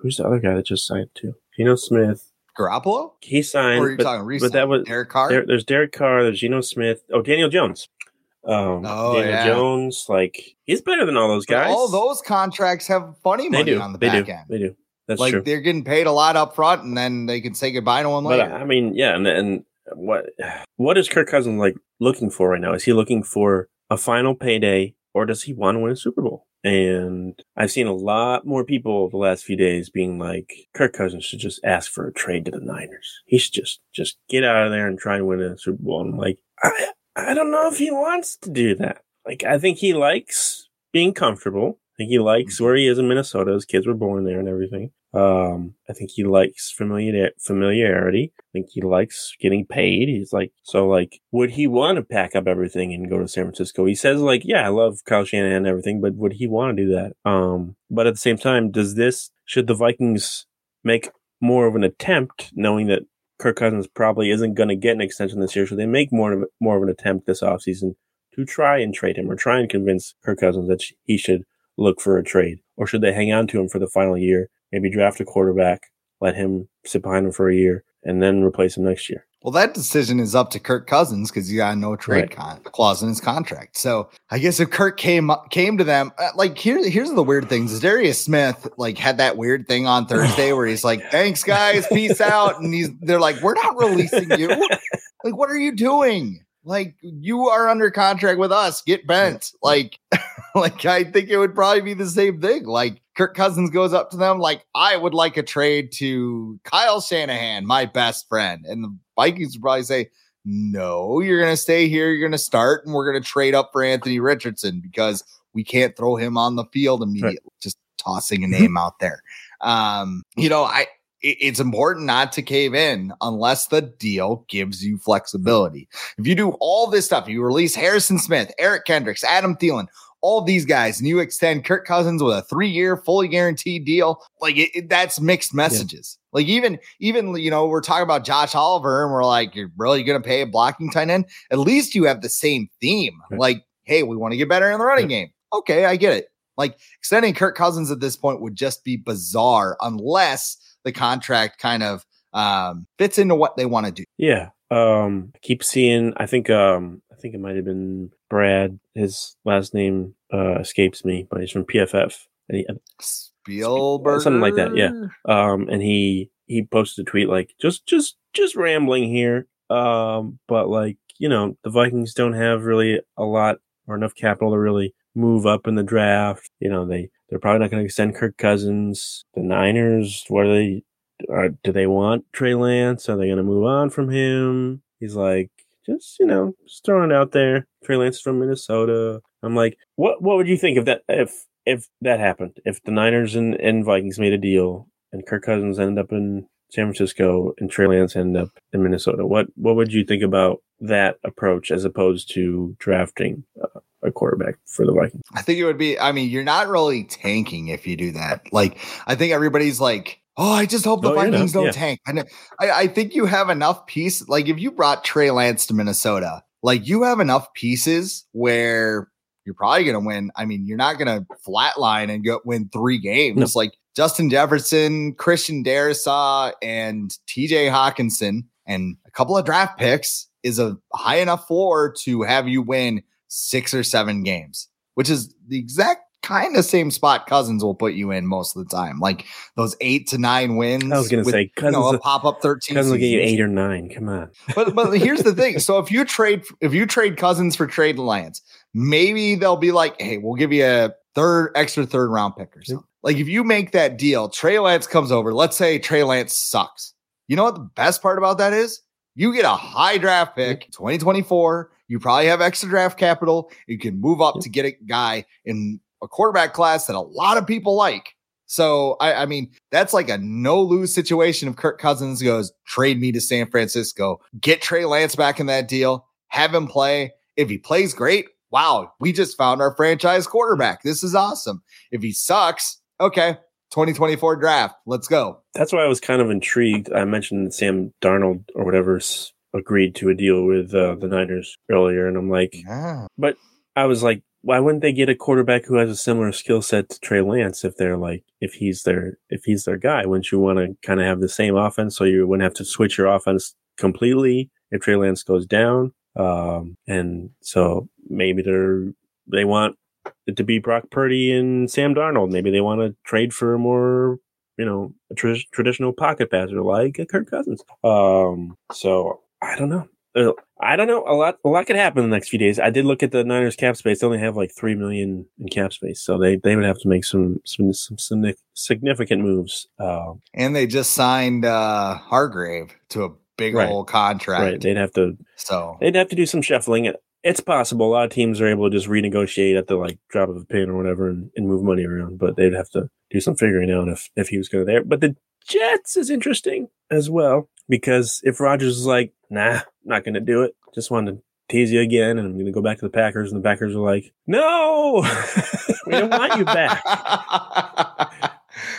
who's the other guy that just signed too? Geno Smith. Garoppolo? He signed. Or are you but, talking recent? But that was Derek Carr. There, there's Derek Carr. There's Geno Smith. Oh, Daniel Jones. Um, oh, Daniel yeah. Jones, like he's better than all those guys. But all those contracts have funny money do. on the they back do. end. They do. That's like true. they're getting paid a lot up front, and then they can say goodbye to him but, later. I mean, yeah, and, and what what is Kirk Cousins like looking for right now? Is he looking for a final payday, or does he want to win a Super Bowl? And I've seen a lot more people the last few days being like, Kirk Cousins should just ask for a trade to the Niners. He should just, just get out of there and try and win a Super Bowl. And I'm like, I, I don't know if he wants to do that. Like, I think he likes being comfortable. I think he likes mm-hmm. where he is in Minnesota. His kids were born there and everything. Um, I think he likes familiar familiarity. I think he likes getting paid. He's like, so like, would he want to pack up everything and go to San Francisco? He says like, yeah, I love Kyle Shanahan and everything, but would he want to do that? Um, but at the same time, does this, should the Vikings make more of an attempt knowing that Kirk Cousins probably isn't going to get an extension this year? Should they make more of, more of an attempt this offseason to try and trade him or try and convince Kirk Cousins that he should look for a trade? Or should they hang on to him for the final year maybe draft a quarterback, let him sit behind him for a year, and then replace him next year. Well, that decision is up to Kirk Cousins because he got no trade right. con- clause in his contract. So I guess if Kirk came came to them, uh, like here, here's the weird things: Darius Smith like had that weird thing on Thursday where he's like, "Thanks, guys, peace out," and he's they're like, "We're not releasing you. like, what are you doing?" Like you are under contract with us. Get bent. Like, like I think it would probably be the same thing. Like Kirk Cousins goes up to them like, I would like a trade to Kyle Shanahan, my best friend. And the Vikings would probably say, No, you're gonna stay here, you're gonna start, and we're gonna trade up for Anthony Richardson because we can't throw him on the field immediately. Right. Just tossing a name out there. Um, you know, I it's important not to cave in unless the deal gives you flexibility. If you do all this stuff, you release Harrison Smith, Eric Kendricks, Adam Thielen, all these guys, and you extend Kirk Cousins with a three-year, fully guaranteed deal, like it, it, that's mixed messages. Yeah. Like even even you know we're talking about Josh Oliver, and we're like, you're really going to pay a blocking tight end? At least you have the same theme. Right. Like, hey, we want to get better in the running game. Okay, I get it. Like extending Kirk Cousins at this point would just be bizarre unless the contract kind of um, fits into what they want to do. Yeah. Um, I keep seeing, I think, um, think it might have been Brad. His last name, uh, escapes me, but he's from PFF. And he, Spielberg, something like that. Yeah. Um, and he, he posted a tweet like, just, just, just rambling here. Um, but like, you know, the Vikings don't have really a lot or enough capital to really move up in the draft. You know, they, they're probably not going to extend Kirk Cousins. The Niners, what are they? Are, do they want Trey Lance? Are they going to move on from him? He's like, just you know, just throwing out there. Trey Lance from Minnesota. I'm like, what? What would you think if that if if that happened, if the Niners and, and Vikings made a deal and Kirk Cousins ended up in San Francisco and Trey Lance ended up in Minnesota, what what would you think about that approach as opposed to drafting a quarterback for the Vikings? I think it would be. I mean, you're not really tanking if you do that. Like, I think everybody's like, "Oh, I just hope the No, Vikings don't Yeah. tank." And I, I think you have enough pieces. Like, if you brought Trey Lance to Minnesota, like you have enough pieces where you're probably going to win. I mean, you're not going to flatline and go win three games. Like Justin Jefferson, Christian Darrisaw, and T.J. Hockenson, and a couple of draft picks is a high enough floor to have you win six or seven games, which is the exact kind of same spot Cousins will put you in most of the time. Like those eight to nine wins. I was gonna with, say, you know, Cousins- a pop up 13. Cousins will get you eight or nine. Come on. but but here's the thing. So if you trade if you trade Cousins for trade Lance, maybe they'll be like, hey, we'll give you a third extra third round pick or something. Like if you make that deal, Trey Lance comes over. Let's say Trey Lance sucks. You know what the best part about that is? You get a high draft pick, 2024. You probably have extra draft capital. You can move up to get a guy in a quarterback class that a lot of people like. So I, I mean, that's like a no lose situation if Kirk Cousins goes trade me to San Francisco, get Trey Lance back in that deal, have him play. If he plays great, wow, we just found our franchise quarterback. This is awesome. If he sucks, okay, 2024 draft, let's go. That's why I was kind of intrigued. I mentioned that Sam Darnold or whatever agreed to a deal with uh, the Niners earlier, and I'm like, Yeah. I was like, why wouldn't they get a quarterback who has a similar skill set to Trey Lance if they're like if he's their if he's their guy? Wouldn't you want to kind of have the same offense so you wouldn't have to switch your offense completely if Trey Lance goes down? Um, and so maybe they're they want it to be Brock Purdy and Sam Darnold. Maybe they want to trade for a more you know a tra- traditional pocket passer like a Kirk Cousins. Um, so I don't know. Uh, I don't know. A lot, a lot could happen in the next few days. I did look at the Niners cap space. They only have like three million in cap space, so they, they would have to make some some some signi- significant moves. Uh, And they just signed uh Hargrave to a big Right. old contract. right? They'd have to So they'd have to do some shuffling. It's possible. A lot of teams are able to just renegotiate at the like drop of a pin or whatever and, and move money around, but they'd have to do some figuring out if if he was going to there. But the Jets is interesting as well because if Rodgers is like, nah, not going to do it, just wanted to tease you again, and I'm going to go back to the Packers, and the Packers are like, no, we don't want you back.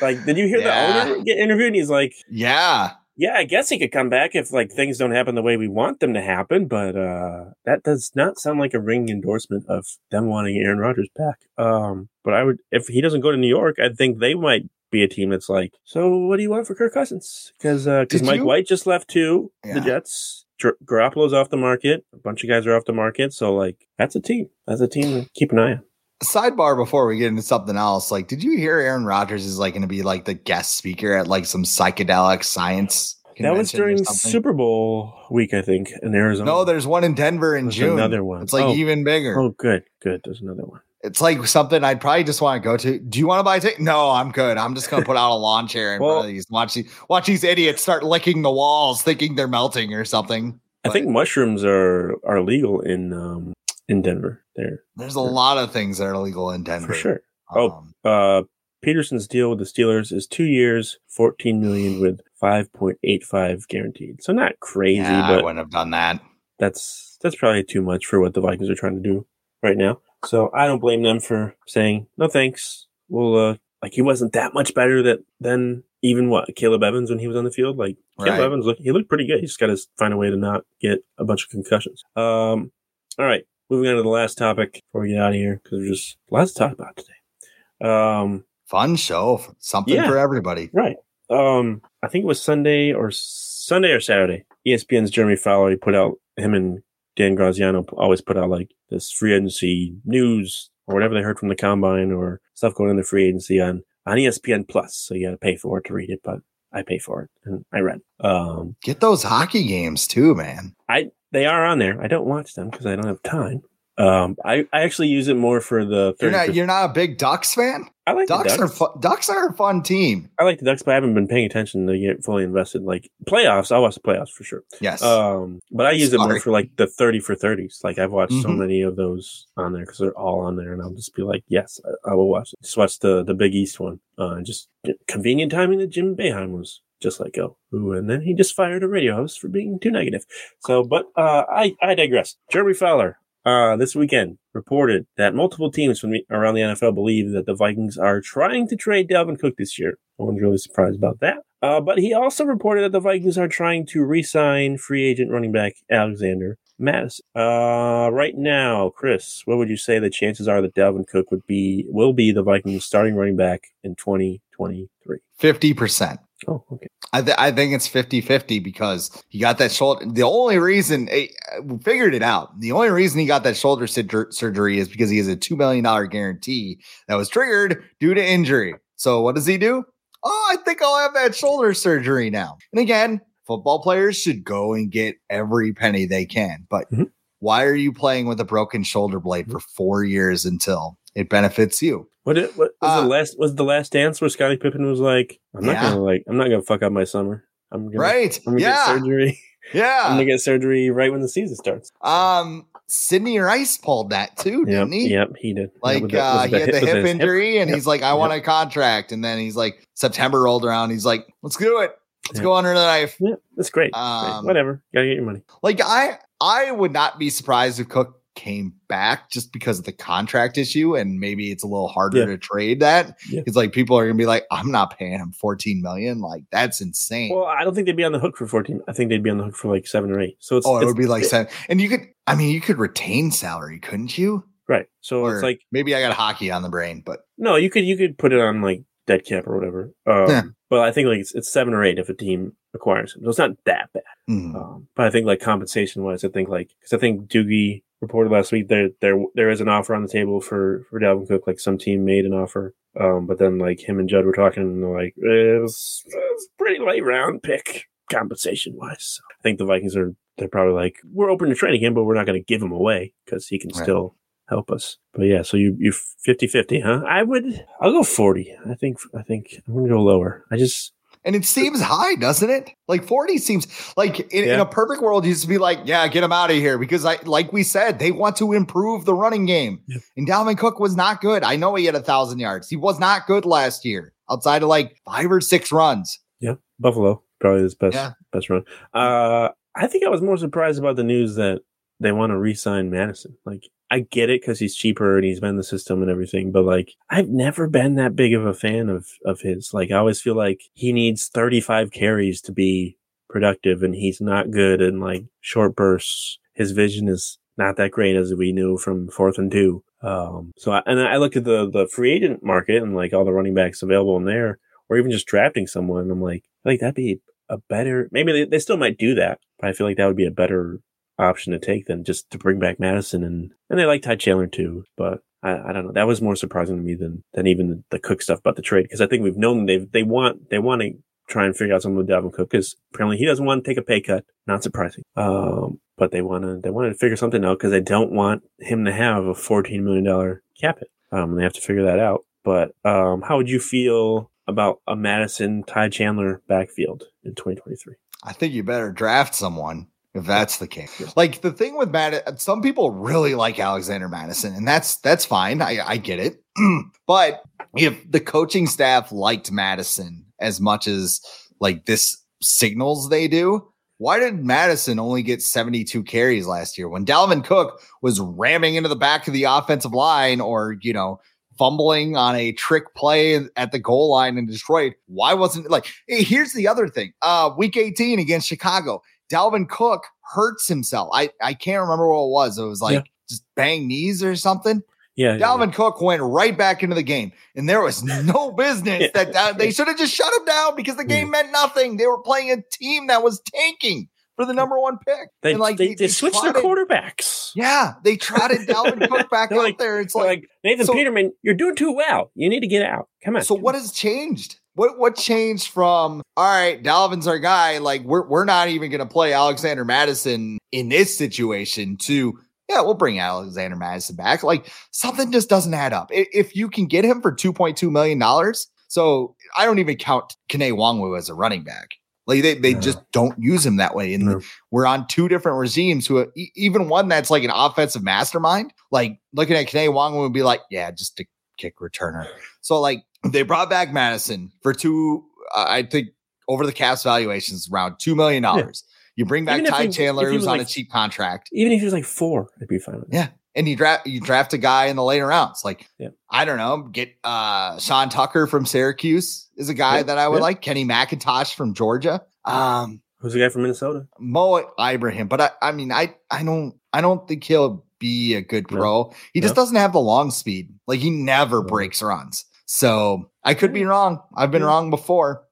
Like, did you hear Yeah. the owner get interviewed? And he's like, yeah. yeah, I guess he could come back if like things don't happen the way we want them to happen, but uh that does not sound like a ringing endorsement of them wanting Aaron Rodgers back. Um but I would if he doesn't go to New York, I think they might be a team that's like, so what do you want for Kirk Cousins? Because uh, because Did Mike you- White just left too. Yeah. The Jets, Gar- Garoppolo's off the market. A bunch of guys are off the market. So like that's a team. That's a team to keep an eye on. Sidebar before we get into something else. Like, did you hear Aaron Rodgers is like going to be like the guest speaker at like some psychedelic science? That was during? Super Bowl week, I think, in Arizona. No, there's one in Denver in There's June. another one. It's like Oh. even bigger. Oh, good, good. There's another one. It's like something I'd probably just want to go to. Do you want to buy a ticket? No, I'm good. I'm just gonna put out a lawn chair and Well- front of these watch these watch these idiots start licking the walls, thinking they're melting or something. I But think mushrooms are are legal in um in Denver. There there's a lot of things that are legal in Denver for sure. Oh. Um, Uh, Peterson's deal with the Steelers is two years, fourteen million with five point eight five guaranteed. So not crazy, yeah, I wouldn't have done that. that's that's probably too much for what the Vikings are trying to do right now. So I don't blame them for saying no thanks. Well, uh, like he wasn't that much better that than even what Caleb Evans when he was on the field. Like Caleb Right. Evans, look, he looked pretty good. He just got to find a way to not get a bunch of concussions. Um, all right, moving on to the last topic before we get out of here because there's just lots to talk about today. Um, Fun show, something Yeah. for everybody. Right. Um, I think it was Sunday or Sunday or Saturday. ESPN's Jeremy Fowler he put out him and Dan Graziano always put out like this free agency news or whatever they heard from the combine or stuff going into free agency on on ESPN Plus. So you got to pay for it to read it, but I pay for it and I read. Um, Get those hockey games too, man. I they are on there. I don't watch them because I don't have time. Um, I, I actually use it more for the. You're not you're not a big Ducks fan. I like Ducks, the are Ducks. fu- Ducks are a fun team. I like the Ducks, but I haven't been paying attention to get fully invested. Like playoffs, I'll watch the playoffs for sure. Yes. Um, but I use it more for like the thirty for thirties. Like I've watched so Mhm. many of those on there because they're all on there, and I'll just be like, yes, I, I will watch. It. Just watch the the Big East one. Uh, just convenient timing that Jim Boeheim was just like go, ooh, and then he just fired a radio host for being too negative. So, but uh, I I digress. Jeremy Fowler. Uh, this weekend reported that multiple teams from the, around the NFL believe that the Vikings are trying to trade Dalvin Cook this year. No one's really surprised about that. Uh, but he also reported that the Vikings are trying to re-sign free agent running back Alexander Mattison. Uh, right now, Chris, what would you say the chances are that Dalvin Cook would be will be the Vikings starting running back in 2023? Fifty percent. Oh, okay. I, th- I think it's 50 50 because he got that shoulder. The only reason eh, we figured it out. The only reason he got that shoulder sur- surgery is because he has a $2 million guarantee that was triggered due to injury. So what does he do? Oh, I think I'll have that shoulder surgery now. And again, football players should go and get every penny they can. But Mhm. why are you playing with a broken shoulder blade for four years until it benefits you? What, it, what was Uh, the last was the last dance where Scottie Pippen was like, "I'm not Yeah. gonna like, I'm not gonna fuck up my summer. I'm gonna, Right. I'm gonna Yeah. get surgery. I'm gonna get surgery right when the season starts." Um, Sidney Rice pulled that too, Yep, didn't he? yep, he did. Like the- uh, he had the hip injury, and Yep, he's like, "I yep. want a contract." And then he's like, September rolled around, he's like, "Let's do it. Let's Yeah. go under the knife." Yeah, that's great. That's great. Um, Whatever, gotta get your money. Like I, I would not be surprised if Cook came back just because of the contract issue, and maybe it's a little harder Yeah. to trade that. Yeah. It's like people are gonna be like, "I'm not paying him 14 million. Like that's insane." Well, I don't think they'd be on the hook for 14. I think they'd be on the hook for like seven or eight. So it's oh, it it's- would be like seven. And you could, I mean, you could retain salary, couldn't you? right. So Or it's like maybe I got hockey on the brain, but no, you could you could put it on like dead cap or whatever. Um, Yeah. But I think like it's, it's seven or eight if a team acquires him. So it's not that bad. mm, Um, but I think like compensation wise, I think like because I think Doogie reported last week there there there is an offer on the table for for Dalvin Cook. Like some team made an offer, um, but then like him and Judd were talking, and they're like it was, it was a pretty late round pick compensation wise. So I think the Vikings are they're probably like we're open to trading him, but we're not going to give him away because he can Right. still help us. But yeah, so you you 50-50, huh? I would I'll go forty. I think I think I'm gonna go lower. I just And it seems high, doesn't it? Like 40 seems like in, in a perfect world, you used to be like, yeah, get him out of here. Because I like we said, they want to improve the running game. Yeah. And Dalvin Cook was not good. I know he had a thousand yards. He was not good last year, outside of like five or six runs. Yeah, Buffalo probably his best Yeah. best run. Uh, I think I was more surprised about the news that they want to re-sign Mattison. Like, I get it because he's cheaper and he's been in the system and everything, but like, I've never been that big of a fan of of his. Like, I always feel like he needs 35 carries to be productive, and he's not good in like short bursts. His vision is not that great as we knew from fourth and two. Um, so I, and I look at the the free agent market and like all the running backs available in there, or even just drafting someone. I'm like, I think that'd be a better. Maybe they, they still might do that, but I feel like that would be a better option to take than just to bring back Mattison and and they like Ty Chandler too. But I, I don't know. That was more surprising to me than than even the, the Cook stuff about the trade because I think we've known they they want they want to try and figure out something with Dalvin Cook because apparently he doesn't want to take a pay cut. Not surprising. Um, but they want to they want to figure something out because they don't want him to have a fourteen million dollar cap hit. Um, they have to figure that out. But um, how would you feel about a Mattison Ty Chandler backfield in 2023? I think you better draft someone if that's the case. Like the thing with Mattison, some people really like Alexander Mattison, and that's that's fine. I, I get it. but if the coaching staff liked Mattison as much as like this signals they do, why did Mattison only get 72 carries last year when Dalvin Cook was ramming into the back of the offensive line or, you know, fumbling on a trick play at the goal line in Detroit? Why wasn't like here's the other thing. Uh week 18 against Chicago, Dalvin Cook hurts himself. I I can't remember what it was. It was like Yeah. just bang knees or something. Yeah, Dalvin Cook went right back into the game, and there was no business Yeah. that that they should have just shut him down because the game meant nothing. They were playing a team that was tanking for the number one pick. They, and like they, they, switched their quarterbacks. Yeah, they trotted Dalvin Cook back out like- there. It's like, like Nathan so- Peterman, you're doing too well. You need to get out. Come on. so what has changed? What what changed from all right, Dalvin's our guy, like we're we're not even gonna play Alexander Mattison in this situation to yeah, we'll bring Alexander Mattison back. Like something just doesn't add up. If you can get him for $2.2 million, so I don't even count Kene Nwangwu as a running back. Like they, they just don't use him that way. And no. we're on two different regimes who even one that's like an offensive mastermind, like looking at Kene Nwangwu would be like, yeah, just a kick returner. So like they brought back Mattison for two, uh, I think over the Caps valuations around $2 million. Yeah. You bring back Ty he, Chandler, who's on like, a cheap contract. Even if he was like four, I'd be fine with Yeah. And you draft you draft a guy in the later rounds. Like, yeah. I don't know, get uh Sean Tucker from Syracuse is a guy yeah. that I would like. Kenny McIntosh from Georgia. Um who's the guy from Minnesota? Mo Ibrahim. But I, I mean, I I don't I don't think he'll be a good pro. No. He just no. doesn't have the long speed. Like he never no. breaks runs. So I could be wrong. I've been wrong before.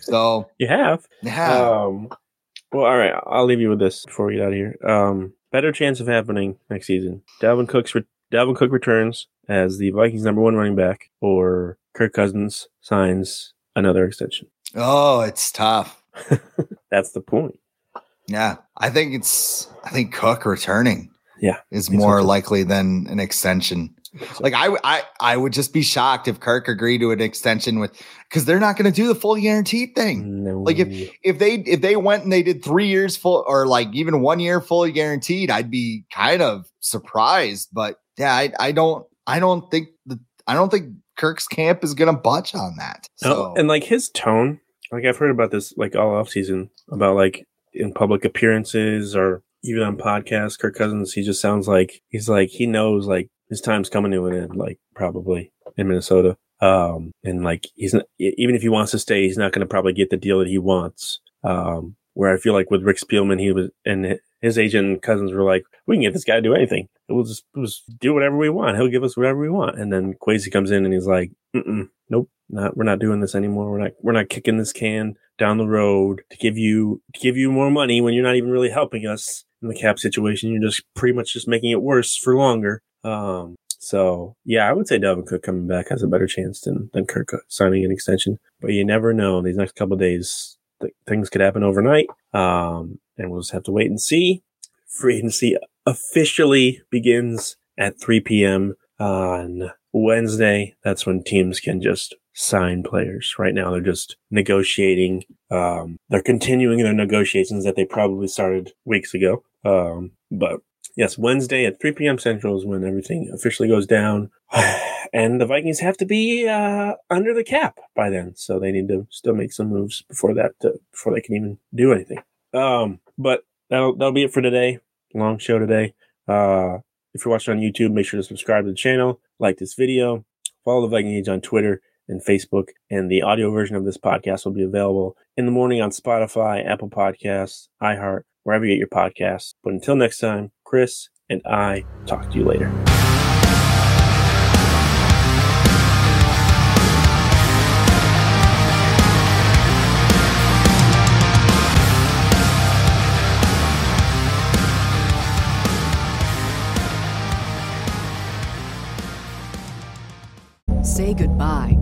So you have. Yeah. Um, well, all right. I'll leave you with this before we get out of here. Um, better chance of happening next season. Dalvin Cook's re- Dalvin Cook returns as the Vikings' number one running back, or Kirk Cousins signs another extension. Oh, it's tough. That's the point. Yeah, I think it's. I think Cook returning. Yeah, is more likely than an extension. Like I, I, I would just be shocked if Kirk agreed to an extension with because they're not going to do the full guaranteed thing. No. Like if if they if they went and they did three years full or like even one year fully guaranteed, I'd be kind of surprised. But yeah, I, I don't I don't think the I don't think Kirk's camp is going to budge on that. Oh, so no, and like his tone, like I've heard about this like all off season about like in public appearances or even on podcasts, Kirk Cousins, he just sounds like he's like he knows like his time's coming to an end, like probably in Minnesota. Um, and like he's not, even if he wants to stay, he's not going to probably get the deal that he wants. Um, where I feel like with Rick Spielman, he was and his agent and cousins were like, "We can get this guy to do anything. We'll just, we'll just do whatever we want. He'll give us whatever we want." And then Kwesi comes in and he's like, "Nope, not we're not doing this anymore. We're not we're not kicking this can down the road to give you to give you more money when you're not even really helping us in the cap situation. You're just pretty much just making it worse for longer." Um, so yeah, I would say Dalvin Cook coming back has a better chance than, than Kirk signing an extension, but you never know. These next couple days, th- things could happen overnight. Um, and we'll just have to wait and see. Free agency officially begins at 3 p.m. on Wednesday. That's when teams can just sign players. Right now, they're just negotiating. Um, they're continuing their negotiations that they probably started weeks ago. Um, but yes, Wednesday at 3 p.m. Central is when everything officially goes down. and the Vikings have to be uh, under the cap by then, so they need to still make some moves before that to, before they can even do anything. Um, but that'll that'll be it for today. Long show today. Uh, if you're watching on YouTube, make sure to subscribe to the channel, like this video, follow the Viking Age on Twitter and Facebook, and the audio version of this podcast will be available in the morning on Spotify, Apple Podcasts, iHeart, wherever you get your podcasts. But until next time, Chris and I talk to you later. Say goodbye